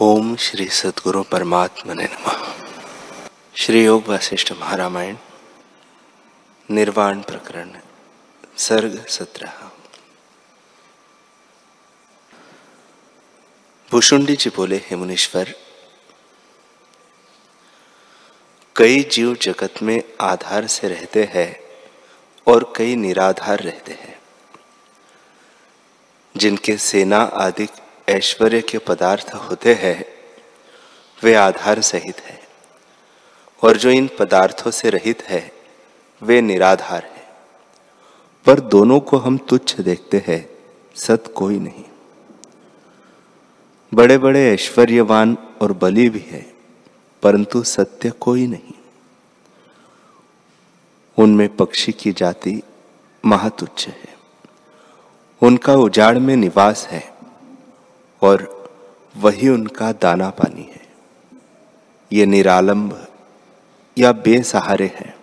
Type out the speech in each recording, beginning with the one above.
ओम श्री सदगुरु परमात्मा ने नम। श्री योग वशिष्ठ महारामायण, निर्वाण प्रकरण, सर्ग सत्रह। भूषुंडी जी बोले, हे मुनीश्वर, कई जीव जगत में आधार से रहते हैं और कई निराधार रहते हैं, जिनके सेना आदि ऐश्वर्य के पदार्थ होते हैं, वे आधार सहित है। और जो इन पदार्थों से रहित है, वे निराधार है। पर दोनों को हम तुच्छ देखते हैं, सत कोई नहीं। बड़े बड़े ऐश्वर्यवान और बलि भी है, परंतु सत्य कोई नहीं। उनमें पक्षी की जाति महातुच्छ है। उनका उजाड़ में निवास है। और वही उनका दाना पानी है। ये निरालंब या बेसहारे हैं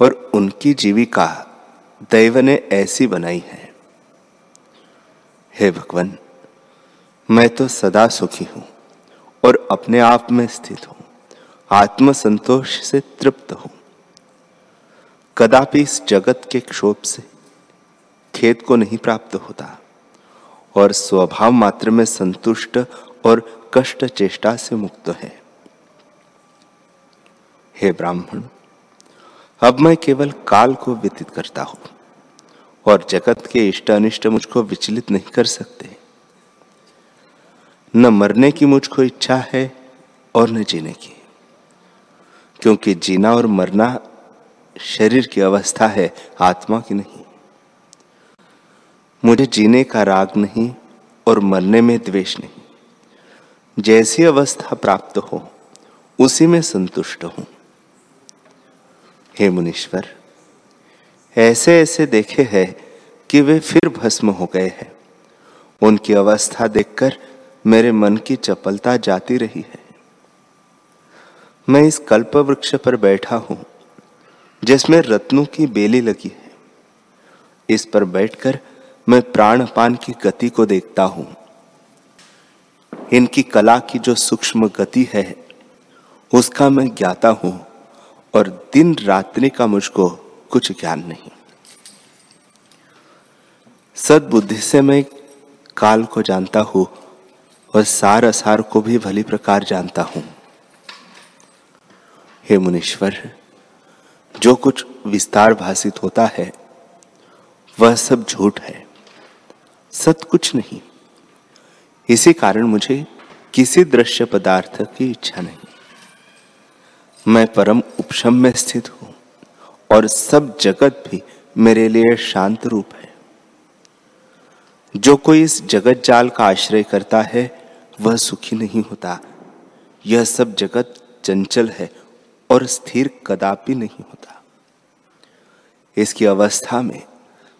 और उनकी जीविका दैव ने ऐसी बनाई है। हे भगवान, मैं तो सदा सुखी हूँ और अपने आप में स्थित हूँ। आत्म संतोष से तृप्त हूँ। कदापि इस जगत के क्षोभ से खेत को नहीं प्राप्त होता। और स्वभाव मात्र में संतुष्ट और कष्ट चेष्टा से मुक्त है। हे ब्राह्मण, अब मैं केवल काल को व्यतीत करता हूँ और जगत के इष्ट अनिष्ट मुझको विचलित नहीं कर सकते। न मरने की मुझको इच्छा है और न जीने की, क्योंकि जीना और मरना शरीर की अवस्था है, आत्मा की नहीं। मुझे जीने का राग नहीं और मरने में द्वेष नहीं। जैसी अवस्था प्राप्त हो, उसी में संतुष्ट हूँ। हे मुनीश्वर, ऐसे ऐसे देखे हैं कि वे फिर भस्म हो गए हैं। उनकी अवस्था देखकर मेरे मन की चपलता जाती रही है। मैं इस कल्प वृक्ष पर बैठा हूँ, जिसमें रत्नों की बेली लगी है। इस पर बैठकर मैं प्राणपान की गति को देखता हूँ। इनकी कला की जो सूक्ष्म गति है, उसका मैं ज्ञाता हूँ और दिन रात्रि का मुझको कुछ ज्ञान नहीं। सदबुद्धि से मैं काल को जानता हूँ और सार असार को भी भली प्रकार जानता हूँ। हे मुनीश्वर, जो कुछ विस्तार भाषित होता है, वह सब झूठ है। सत कुछ नहीं। इसी कारण मुझे किसी दृश्य पदार्थ की इच्छा नहीं। मैं परम उपशम में स्थित हूँ और सब जगत भी मेरे लिए शांत रूप है। जो कोई इस जगत जाल का आश्रय करता है, वह सुखी नहीं होता। यह सब जगत चंचल है और स्थिर कदापि नहीं होता। इसकी अवस्था में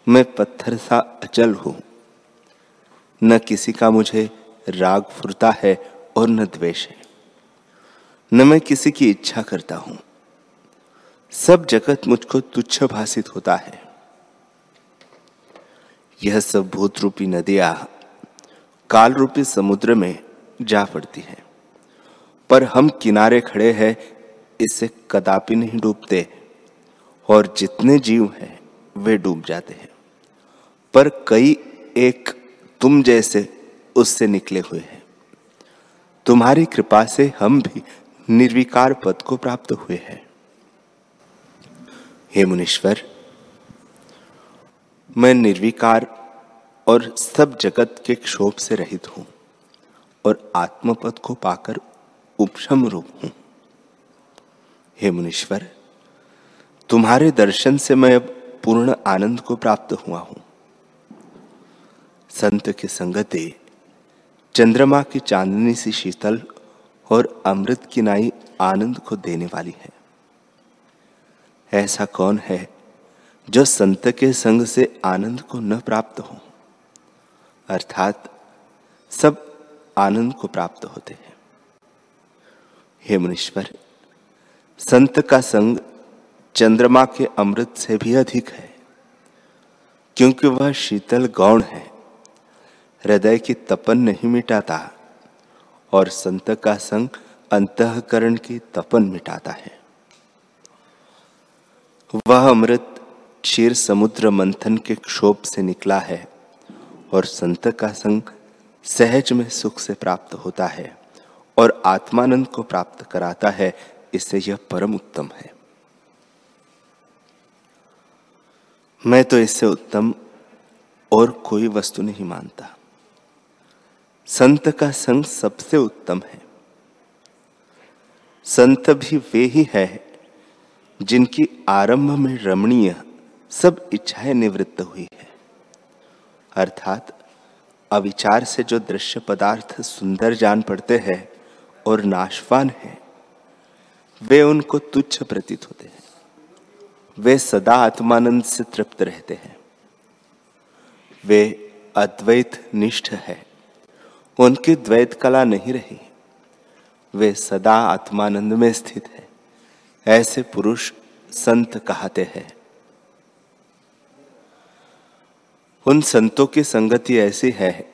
मैं पत्थर सा अचल हूँ। न किसी का मुझे राग फुरता है और न द्वेष है। न मैं किसी की इच्छा करता हूँ। सब जगत मुझको तुच्छ भाषित होता है। यह सब भूत रूपी नदियाँ काल रूपी समुद्र में जा पड़ती है। पर हम किनारे खड़े हैं इससे कदापि नहीं डूबते। और जितने जीव हैं, वे डूब जाते हैं। पर कई एक तुम जैसे उससे निकले हुए हैं। तुम्हारी कृपा से हम भी निर्विकार पद को प्राप्त हुए हैं। हे मुनीश्वर, मैं निर्विकार और सब जगत के क्षोभ से रहित हूँ और आत्मपद को पाकर उपशम रूप हूँ। हे मुनीश्वर, तुम्हारे दर्शन से मैं अब पूर्ण आनंद को प्राप्त हुआ हूँ। संत की संगति, चंद्रमा की चांदनी सी शीतल और अमृत की नाई आनंद को देने वाली है। ऐसा कौन है जो संत के संग से आनंद को न प्राप्त हो? अर्थात सब आनंद को प्राप्त होते हैं। हे मुनीश्वर, संत का संग चंद्रमा के अमृत से भी अधिक है, क्योंकि वह शीतल गौण है। हृदय की तपन नहीं मिटाता और संत का संग अंतकरण की तपन मिटाता है। वह अमृत क्षीर समुद्र मंथन के क्षोभ से निकला है और संत का संग सहज में सुख से प्राप्त होता है और आत्मानंद को प्राप्त कराता है, इससे यह परम उत्तम है। मैं तो इससे उत्तम और कोई वस्तु नहीं मानता। संत का संग सबसे उत्तम है। संत भी वे ही है जिनकी आरंभ में रमणीय सब इच्छाएँ निवृत्त हुई है। अर्थात अविचार से जो दृश्य पदार्थ सुंदर जान पड़ते हैं और नाशवान है, वे उनको तुच्छ प्रतीत होते हैं। वे सदा आत्मानंद से तृप्त रहते हैं। वे अद्वैत निष्ठ है। उनकी द्वैत कला नहीं रही। वे सदा आत्मानंद में स्थित है। ऐसे पुरुष संत कहते हैं। उन संतों की संगति ऐसी है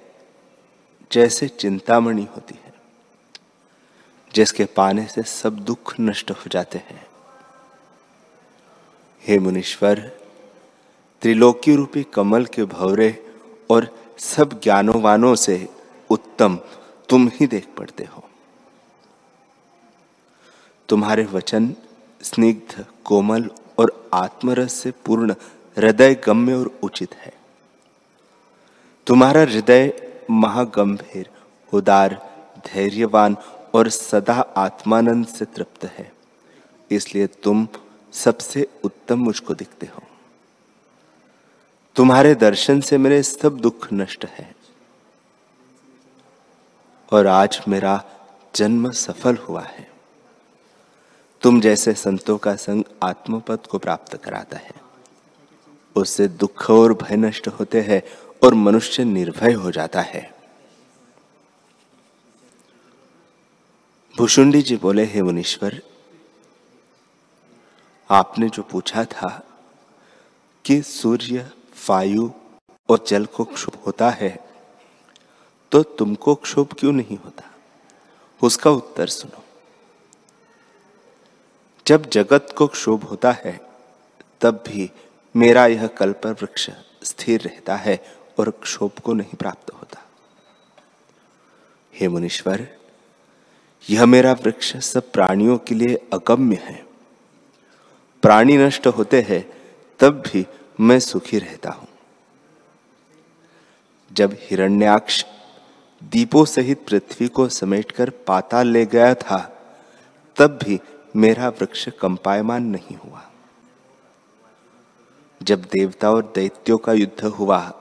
जैसे चिंतामणि होती है, जिसके पाने से सब दुख नष्ट हो जाते हैं। हे मुनीश्वर, त्रिलोकी रूपी कमल के भवरे और सब ज्ञानोवानों से उत्तम, तुम ही देख पड़ते हो। तुम्हारे वचन स्निग्ध, कोमल और आत्मरस से पूर्ण हृदय गम्य और उचित है। तुम्हारा हृदय महागंभीर, उदार, धैर्यवान और सदा आत्मानंद से तृप्त है। इसलिए तुम सबसे उत्तम मुझको दिखते हो। तुम्हारे दर्शन से मेरे सब दुख नष्ट है। और आज मेरा जन्म सफल हुआ है। तुम जैसे संतों का संग आत्मपद को प्राप्त कराता है। उससे दुख और भय नष्ट होते हैं और मनुष्य निर्भय हो जाता है। भूषुंडी जी बोले, हे मुनीश्वर, आपने जो पूछा था कि सूर्य, वायु और जल को क्षुभ होता है तो तुमको क्षोभ क्यों नहीं होता? उसका उत्तर सुनो। जब जगत को क्षोभ होता है, तब भी मेरा यह कल्प वृक्ष स्थिर रहता है और क्षोभ को नहीं प्राप्त होता। हे मुनीश्वर, यह मेरा वृक्ष सब प्राणियों के लिए अगम्य है। प्राणी नष्ट होते हैं, तब भी मैं सुखी रहता हूँ। जब हिरण्याक्ष दीपों सहित पृथ्वी को समेटकर पाताल ले गया था, तब भी मेरा वृक्ष कंपायमान नहीं हुआ। जब देवता और दैत्यों का युद्ध हुआ,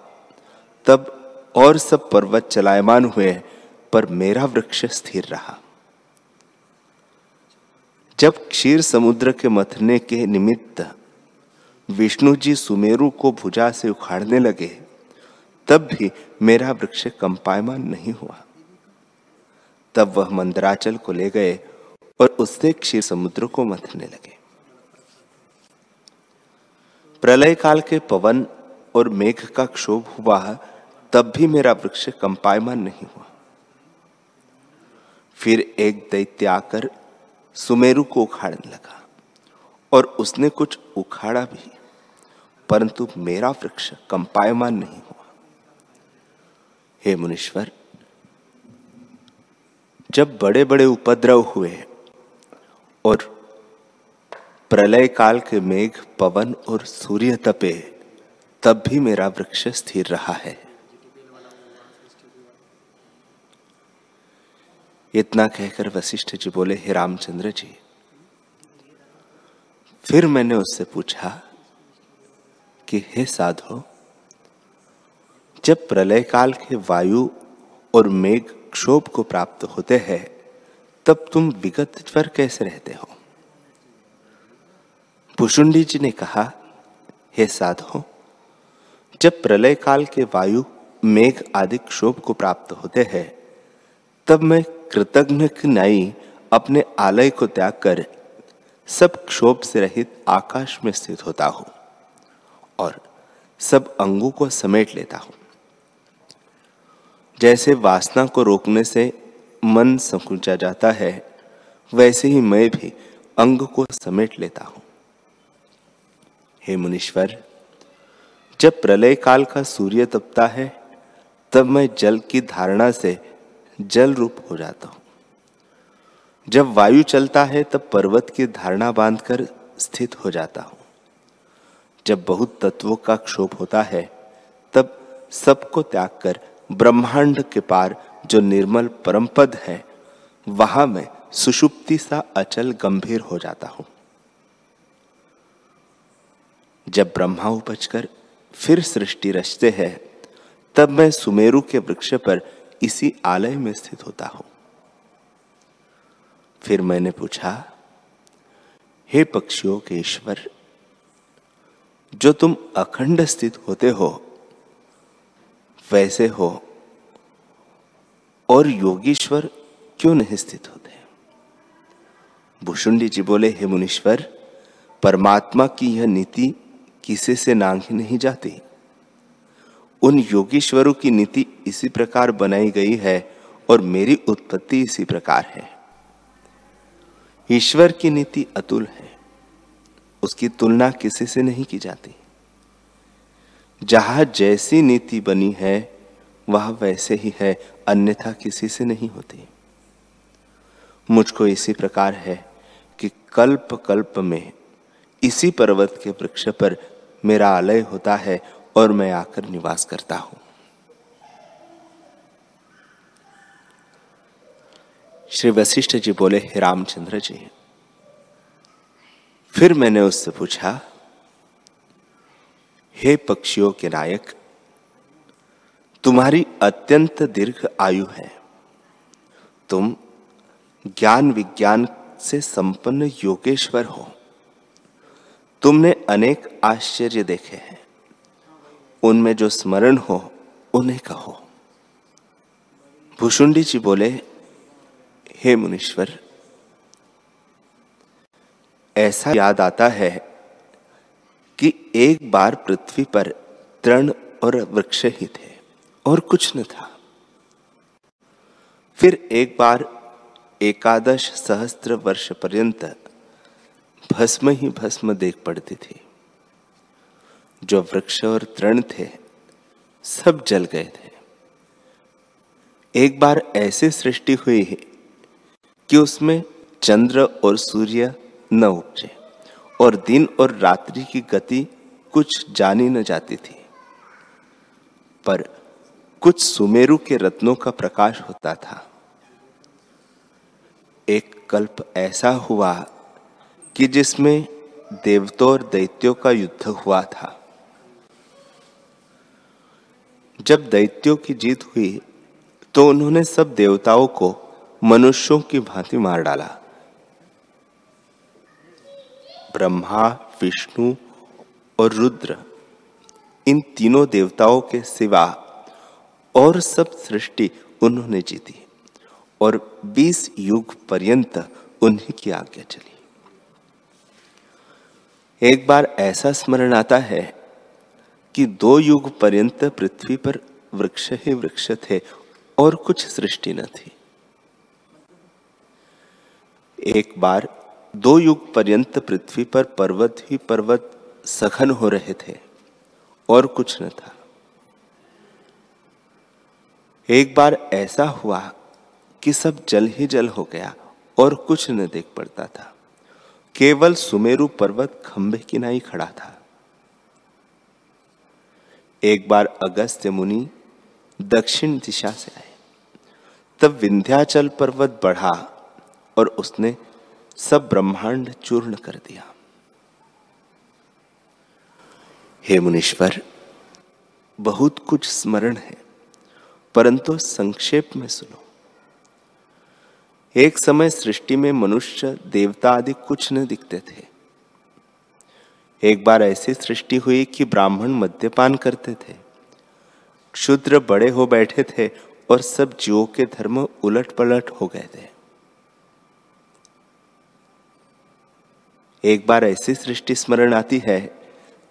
तब और सब पर्वत चलायमान हुए, पर मेरा वृक्ष स्थिर रहा। जब क्षीर समुद्र के मथने के निमित्त विष्णु जी सुमेरु को भुजा से उखाड़ने लगे तब भी मेरा वृक्ष कंपायमान नहीं हुआ। तब वह मंदराचल को ले गए और उससे क्षीर समुद्र को मथने लगे। प्रलय काल के पवन और मेघ का क्षोभ हुआ, तब भी मेरा वृक्ष कंपायमान नहीं हुआ। फिर एक दैत्य आकर सुमेरु को उखाड़ने लगा और उसने कुछ उखाड़ा भी, परंतु मेरा वृक्ष कंपायमान नहीं हुआ। हे मुनीश्वर, जब बड़े बड़े उपद्रव हुए और प्रलय काल के मेघ, पवन और सूर्य तपे, तब भी मेरा वृक्ष स्थिर रहा है। इतना कहकर वशिष्ठ जी बोले, हे रामचंद्र जी, फिर मैंने उससे पूछा कि हे साधो जब प्रलय काल के वायु और मेघ क्षोभ को प्राप्त होते हैं, तब तुम विगत पर कैसे रहते हो? भुषुंडी जी ने कहा, हे साधो जब प्रलय काल के वायु, मेघ आदि क्षोभ को प्राप्त होते हैं, तब मैं कृतज्ञ नाई अपने आलय को त्याग कर सब क्षोभ से रहित आकाश में स्थित होता हूँ और सब अंगों को समेट लेता हूँ। जैसे वासना को रोकने से मन संकुचा जाता है, वैसे ही मैं भी अंग को समेट लेता हूँ। हे मुनीश्वर, जब प्रलय काल का सूर्य तपता है, तब मैं जल की धारणा से जल रूप हो जाता हूँ। जब वायु चलता है, तब पर्वत की धारणा बांधकर स्थित हो जाता हूँ। जब बहुत तत्वों का क्षोभ होता है, तब सबको त्याग कर ब्रह्मांड के पार जो निर्मल परम पद है, वहाँ मैं सुषुप्ति सा अचल गंभीर हो जाता हूँ। जब ब्रह्मा उपजकर फिर सृष्टि रचते हैं, तब मैं सुमेरु के वृक्ष पर इसी आलय में स्थित होता हूँ। फिर मैंने पूछा, हे पक्षियों के ईश्वर, जो तुम अखंड स्थित होते हो वैसे हो और योगीश्वर क्यों नहीं स्थित होते? भूषुंडी जी बोले, हे मुनीश्वर, परमात्मा की यह नीति किसी से नांगी नहीं जाती? उन योगीश्वरों की नीति इसी प्रकार बनाई गई है और मेरी उत्पत्ति इसी प्रकार है। ईश्वर की नीति अतुल है। उसकी तुलना किसी से नहीं की जाती? जहाँ जैसी नीति बनी है, वह वैसे ही है, अन्यथा किसी से नहीं होती। मुझको इसी प्रकार है कि कल्प कल्प में इसी पर्वत के वृक्ष पर मेरा आलय होता है और मैं आकर निवास करता हूँ। श्री वशिष्ठ जी बोले रामचंद्र जी, फिर मैंने उससे पूछा हे पक्षियों के नायक, तुम्हारी अत्यंत दीर्घ आयु है। तुम ज्ञान विज्ञान से संपन्न योगेश्वर हो। तुमने अनेक आश्चर्य देखे हैं। उनमें जो स्मरण हो, उन्हें कहो। भूषुंडी जी बोले, हे मुनीश्वर, ऐसा याद आता है कि एक बार पृथ्वी पर तृण और वृक्ष ही थे और कुछ न था। फिर एक बार एकादश सहस्त्र वर्ष पर्यंत भस्म ही भस्म देख पड़ती थी। जो वृक्ष और तृण थे, सब जल गए थे। एक बार ऐसी सृष्टि हुई है कि उसमें चंद्र और सूर्य न उपजे। और दिन और रात्रि की गति कुछ जानी न जाती थी। पर कुछ सुमेरु के रत्नों का प्रकाश होता था। एक कल्प ऐसा हुआ कि जिसमें देवतों और दैत्यों का युद्ध हुआ था। जब दैत्यों की जीत हुई तो उन्होंने सब देवताओं को मनुष्यों की भांति मार डाला। ब्रह्मा, विष्णु और रुद्र, इन तीनों देवताओं के सिवा और सब सृष्टि उन्होंने जीती और 20 युग पर्यंत उन्हीं की आज्ञा चली। एक बार ऐसा स्मरण आता है कि दो युग पर्यंत पृथ्वी पर वृक्ष ही वृक्ष थे और कुछ सृष्टि न थी। एक बार दो युग पर्यंत पृथ्वी पर पर्वत ही पर्वत सघन हो रहे थे, और कुछ न था। एक बार ऐसा हुआ कि सब जल ही जल हो गया और कुछ न देख पड़ता था। केवल सुमेरु पर्वत खंभे किनाई खड़ा था। एक बार अगस्त्य मुनि दक्षिण दिशा से आए। तब विंध्याचल पर्वत बढ़ा और उसने सब ब्रह्मांड चूर्ण कर दिया। हे मुनीश्वर, बहुत कुछ स्मरण है, परंतु संक्षेप में सुनो। एक समय सृष्टि में मनुष्य, देवता आदि कुछ न दिखते थे। एक बार ऐसी सृष्टि हुई कि ब्राह्मण मद्यपान करते थे। क्षुद्र बड़े हो बैठे थे और सब जीवों के धर्म उलट पलट हो गए थे। एक बार ऐसी सृष्टि स्मरण आती है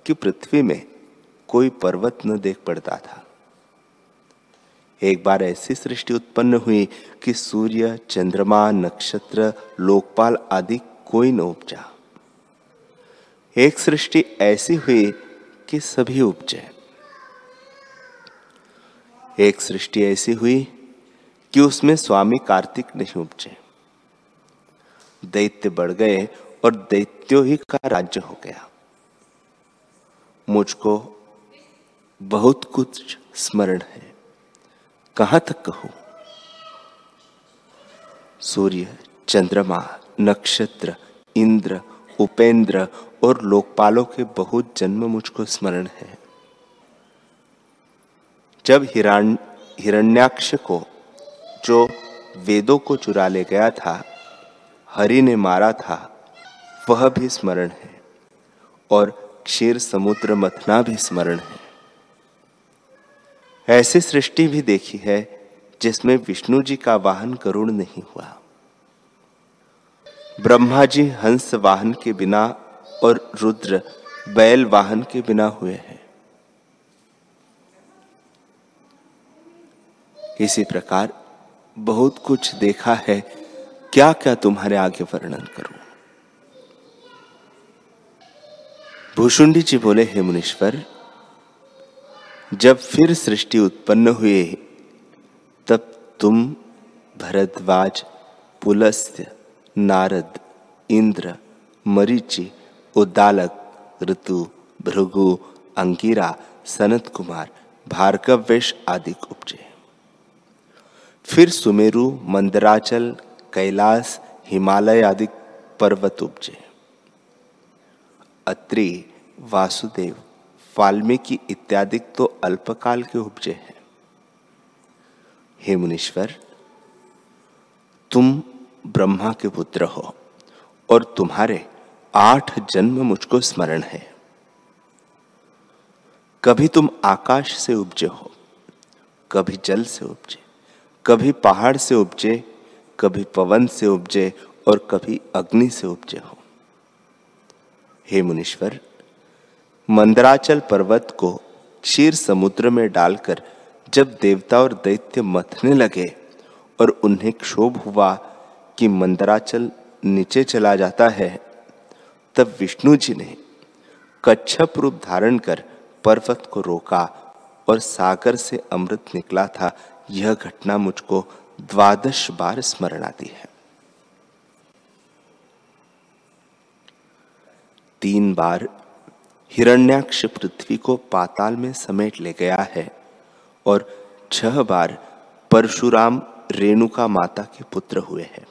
कि पृथ्वी में कोई पर्वत न देख पड़ता था। एक बार ऐसी सृष्टि उत्पन्न हुई कि सूर्य, चंद्रमा, नक्षत्र, लोकपाल आदि कोई न उपजा। एक सृष्टि ऐसी हुई कि सभी उपजे। एक सृष्टि ऐसी हुई कि उसमें स्वामी कार्तिक नहीं उपजे। दैत्य बढ़ गए और दैत्यो ही का राज्य हो गया। मुझको बहुत कुछ स्मरण है। कहाँ तक कहूँ? सूर्य, चंद्रमा, नक्षत्र, इंद्र, उपेंद्र और लोकपालों के बहुत जन्म मुझको स्मरण है। जब हिरण हिरण्याक्ष को, जो वेदों को चुरा ले गया था, हरि ने मारा था वह भी स्मरण है और क्षीर समुद्र मथना भी स्मरण है। ऐसी सृष्टि भी देखी है जिसमें विष्णु जी का वाहन करुण नहीं हुआ। ब्रह्मा जी हंस वाहन के बिना और रुद्र बैल वाहन के बिना हुए हैं। इसी प्रकार बहुत कुछ देखा है। क्या क्या तुम्हारे आगे वर्णन करूँ? भूषुंडी जी बोले, हे मुनीश्वर, जब फिर सृष्टि उत्पन्न हुए तब तुम भरद्वाज पुलस्त्य नारद, इंद्र, मरीचि, उद्दालक, ऋतु, भृगु, अंगिरा, सनत कुमार भार्गवेश आदि उपजे। फिर सुमेरु, मंदराचल कैलाश हिमालय आदि पर्वत उपजे। अत्रि, वासुदेव, वाल्मीकि इत्यादि तो अल्पकाल के उपजे हैं। हे मुनीश्वर, तुम ब्रह्मा के पुत्र हो और तुम्हारे आठ जन्म मुझको स्मरण है। कभी तुम आकाश से उपजे हो, कभी जल से उपजे, कभी पहाड़ से उपजे, कभी पवन से उपजे और कभी अग्नि से उपजे हो। हे मुनीश्वर, मंदराचल पर्वत को क्षीर समुद्र में डालकर जब देवता और दैत्य मथने लगे और उन्हें क्षोभ हुआ कि मंदराचल नीचे चला जाता है, तब विष्णु जी ने कच्छप रूप धारण कर पर्वत को रोका और सागर से अमृत निकला था। यह घटना मुझको द्वादश बार स्मरण आती है। तीन बार हिरण्याक्ष पृथ्वी को पाताल में समेट ले गया है और छह बार परशुराम रेणुका माता के पुत्र हुए हैं।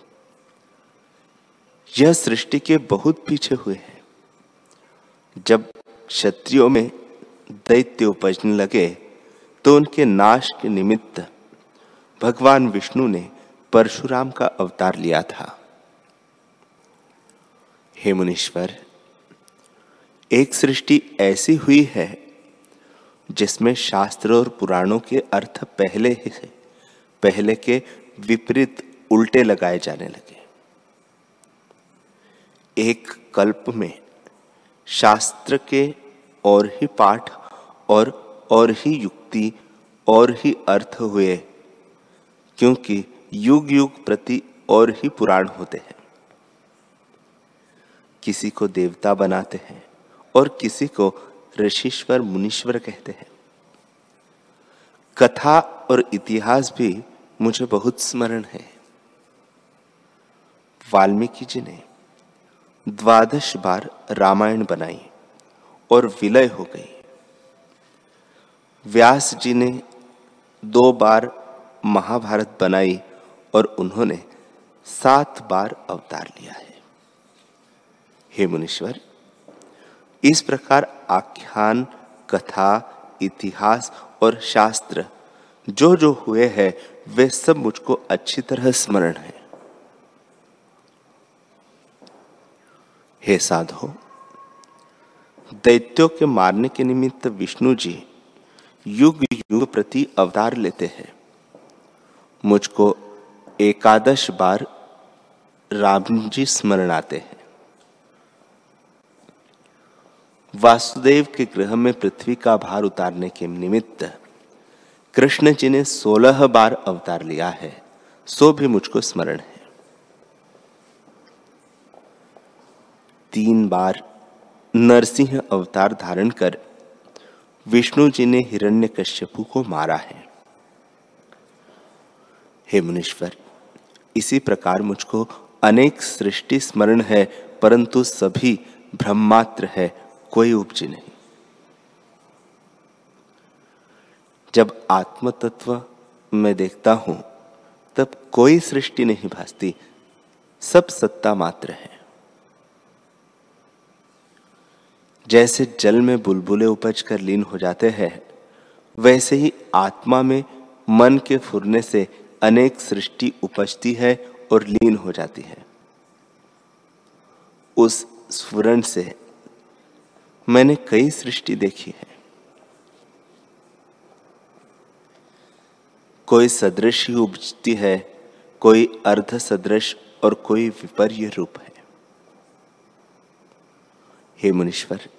यह सृष्टि के बहुत पीछे हुए हैं। जब क्षत्रियो में दैत्य उपजने लगे तो उनके नाश के निमित्त भगवान विष्णु ने परशुराम का अवतार लिया था। हे मुनीश्वर एक सृष्टि ऐसी हुई है, जिसमें शास्त्र और पुराणों के अर्थ पहले ही से पहले के विपरीत उल्टे लगाए जाने लगे। एक कल्प में शास्त्र के और ही पाठ और और ही युक्ति और ही अर्थ हुए, क्योंकि युग युग प्रति और ही पुराण होते हैं। किसी को देवता बनाते हैं और किसी को ऋषिश्वर, मुनीश्वर कहते हैं। कथा और इतिहास भी मुझे बहुत स्मरण है। वाल्मीकि जी ने द्वादश बार रामायण बनाई और विलय हो गई। व्यास जी ने दो बार महाभारत बनाई और उन्होंने सात बार अवतार लिया है। हे मुनीश्वर इस प्रकार आख्यान, कथा, इतिहास और शास्त्र, जो जो हुए हैं, वे सब मुझको अच्छी तरह स्मरण है। हे साधो, दैत्यों के मारने के निमित्त विष्णु जी युग युग प्रति अवतार लेते हैं। मुझको एकादश बार राम जी स्मरण आते हैं। वासुदेव के गृह में पृथ्वी का भार उतारने के निमित्त कृष्ण जी ने सोलह बार अवतार लिया है। सो भी मुझको स्मरण है। तीन बार नरसिंह अवतार धारण कर विष्णु जी ने हिरण्य कश्यपु को मारा है। हे मुनीश्वर, इसी प्रकार मुझको अनेक सृष्टि स्मरण है, परंतु सभी ब्रह्मात्र है कोई उपजी नहीं। जब आत्म तत्व में देखता हूँ, तब कोई सृष्टि नहीं भासती, सब सत्ता मात्र है। जैसे जल में बुलबुले उपज कर लीन हो जाते हैं, वैसे ही आत्मा में मन के फुरने से अनेक सृष्टि उपजती है और लीन हो जाती है। उस स्फुरण से मैंने कई सृष्टि देखी है। कोई सदृश ही उपजती है, कोई अर्ध सदृश और कोई विपर्य रूप है। हे मुनीश्वर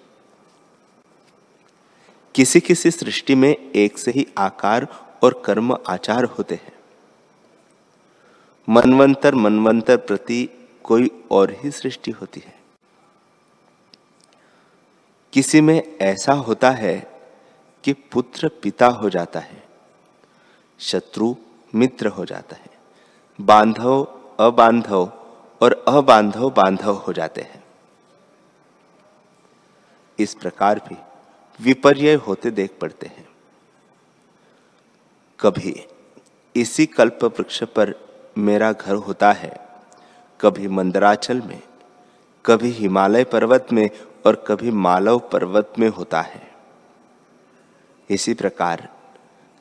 किसी किसी सृष्टि में एक से ही आकार और कर्म आचार होते हैं। मनवंतर मनवंतर प्रति कोई और ही सृष्टि होती है। किसी में ऐसा होता है कि पुत्र पिता हो जाता है, शत्रु मित्र हो जाता है, बांधव अबांधव और अबांधव बांधव हो जाते हैं। इस प्रकार भी विपर्य होते देख पड़ते हैं। कभी इसी कल्प वृक्ष पर मेरा घर होता है, कभी मंदराचल में, कभी हिमालय पर्वत में और कभी मालव पर्वत में होता है। इसी प्रकार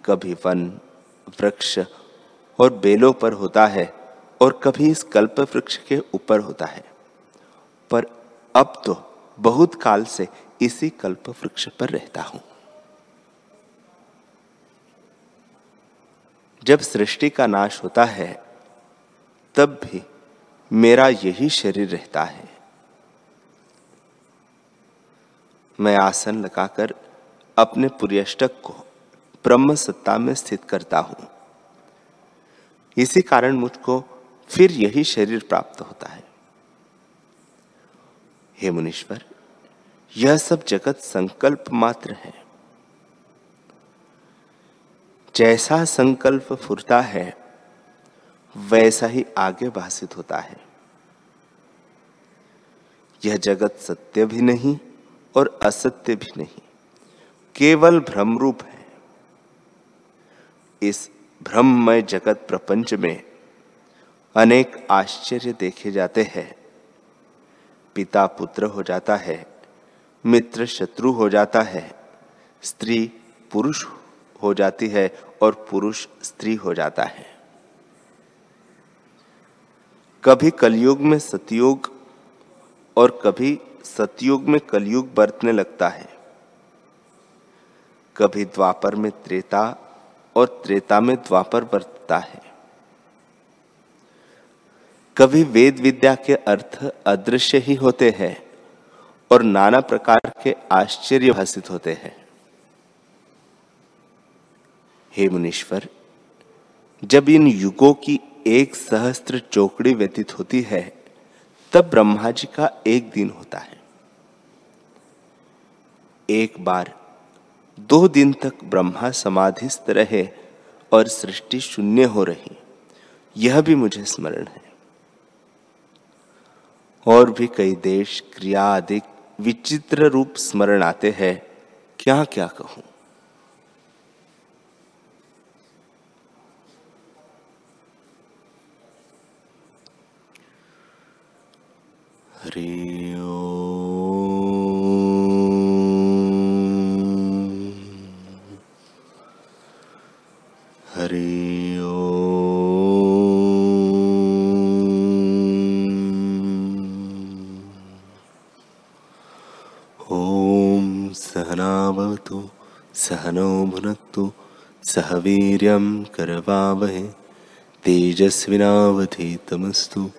कभी वन, वृक्ष और बेलों पर होता है और कभी इस कल्प वृक्ष के ऊपर होता है। पर अब तो बहुत काल से इसी कल्प वृक्ष पर रहता हूँ। जब सृष्टि का नाश होता है, तब भी मेरा यही शरीर रहता है। मैं आसन लगाकर अपने पुर्यष्टक को ब्रह्म सत्ता में स्थित करता हूँ। इसी कारण मुझको फिर यही शरीर प्राप्त होता है। हे मुनीश्वर, यह सब जगत संकल्प मात्र है। जैसा संकल्प फुरता है, वैसा ही आगे भाषित होता है। यह जगत सत्य भी नहीं और असत्य भी नहीं। केवल भ्रम रूप है। इस भ्रममय जगत प्रपंच में अनेक आश्चर्य देखे जाते हैं। पिता पुत्र हो जाता है, मित्र शत्रु हो जाता है, स्त्री पुरुष हो जाती है और पुरुष स्त्री हो जाता है। कभी कलयुग में सतयुग और कभी सतयुग में कलयुग बरतने लगता है। कभी द्वापर में त्रेता और त्रेता में द्वापर बरतता है। कभी वेद विद्या के अर्थ अदृश्य ही होते हैं और नाना प्रकार के आश्चर्य भाषित होते हैं। हे मुनीश्वर, जब इन युगों की एक सहस्त्र चौकड़ी व्यतीत होती है, तब ब्रह्मा जी का एक दिन होता है। एक बार, दो दिन तक ब्रह्मा समाधिस्थ रहे और सृष्टि शून्य हो रही। यह भी मुझे स्मरण है। और भी कई देश क्रिया आदि विचित्र रूप स्मरण आते हैं। क्या क्या कहूँ? हरि सह वीर्यं करवावहे। तेजस्विनावधीतमस्तु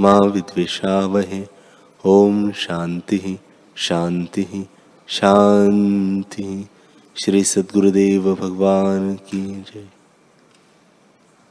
मा विद्विषावहे। ॐ शान्तिः शान्तिः शान्तिः। श्री सद्गुरुदेव भगवान की जय।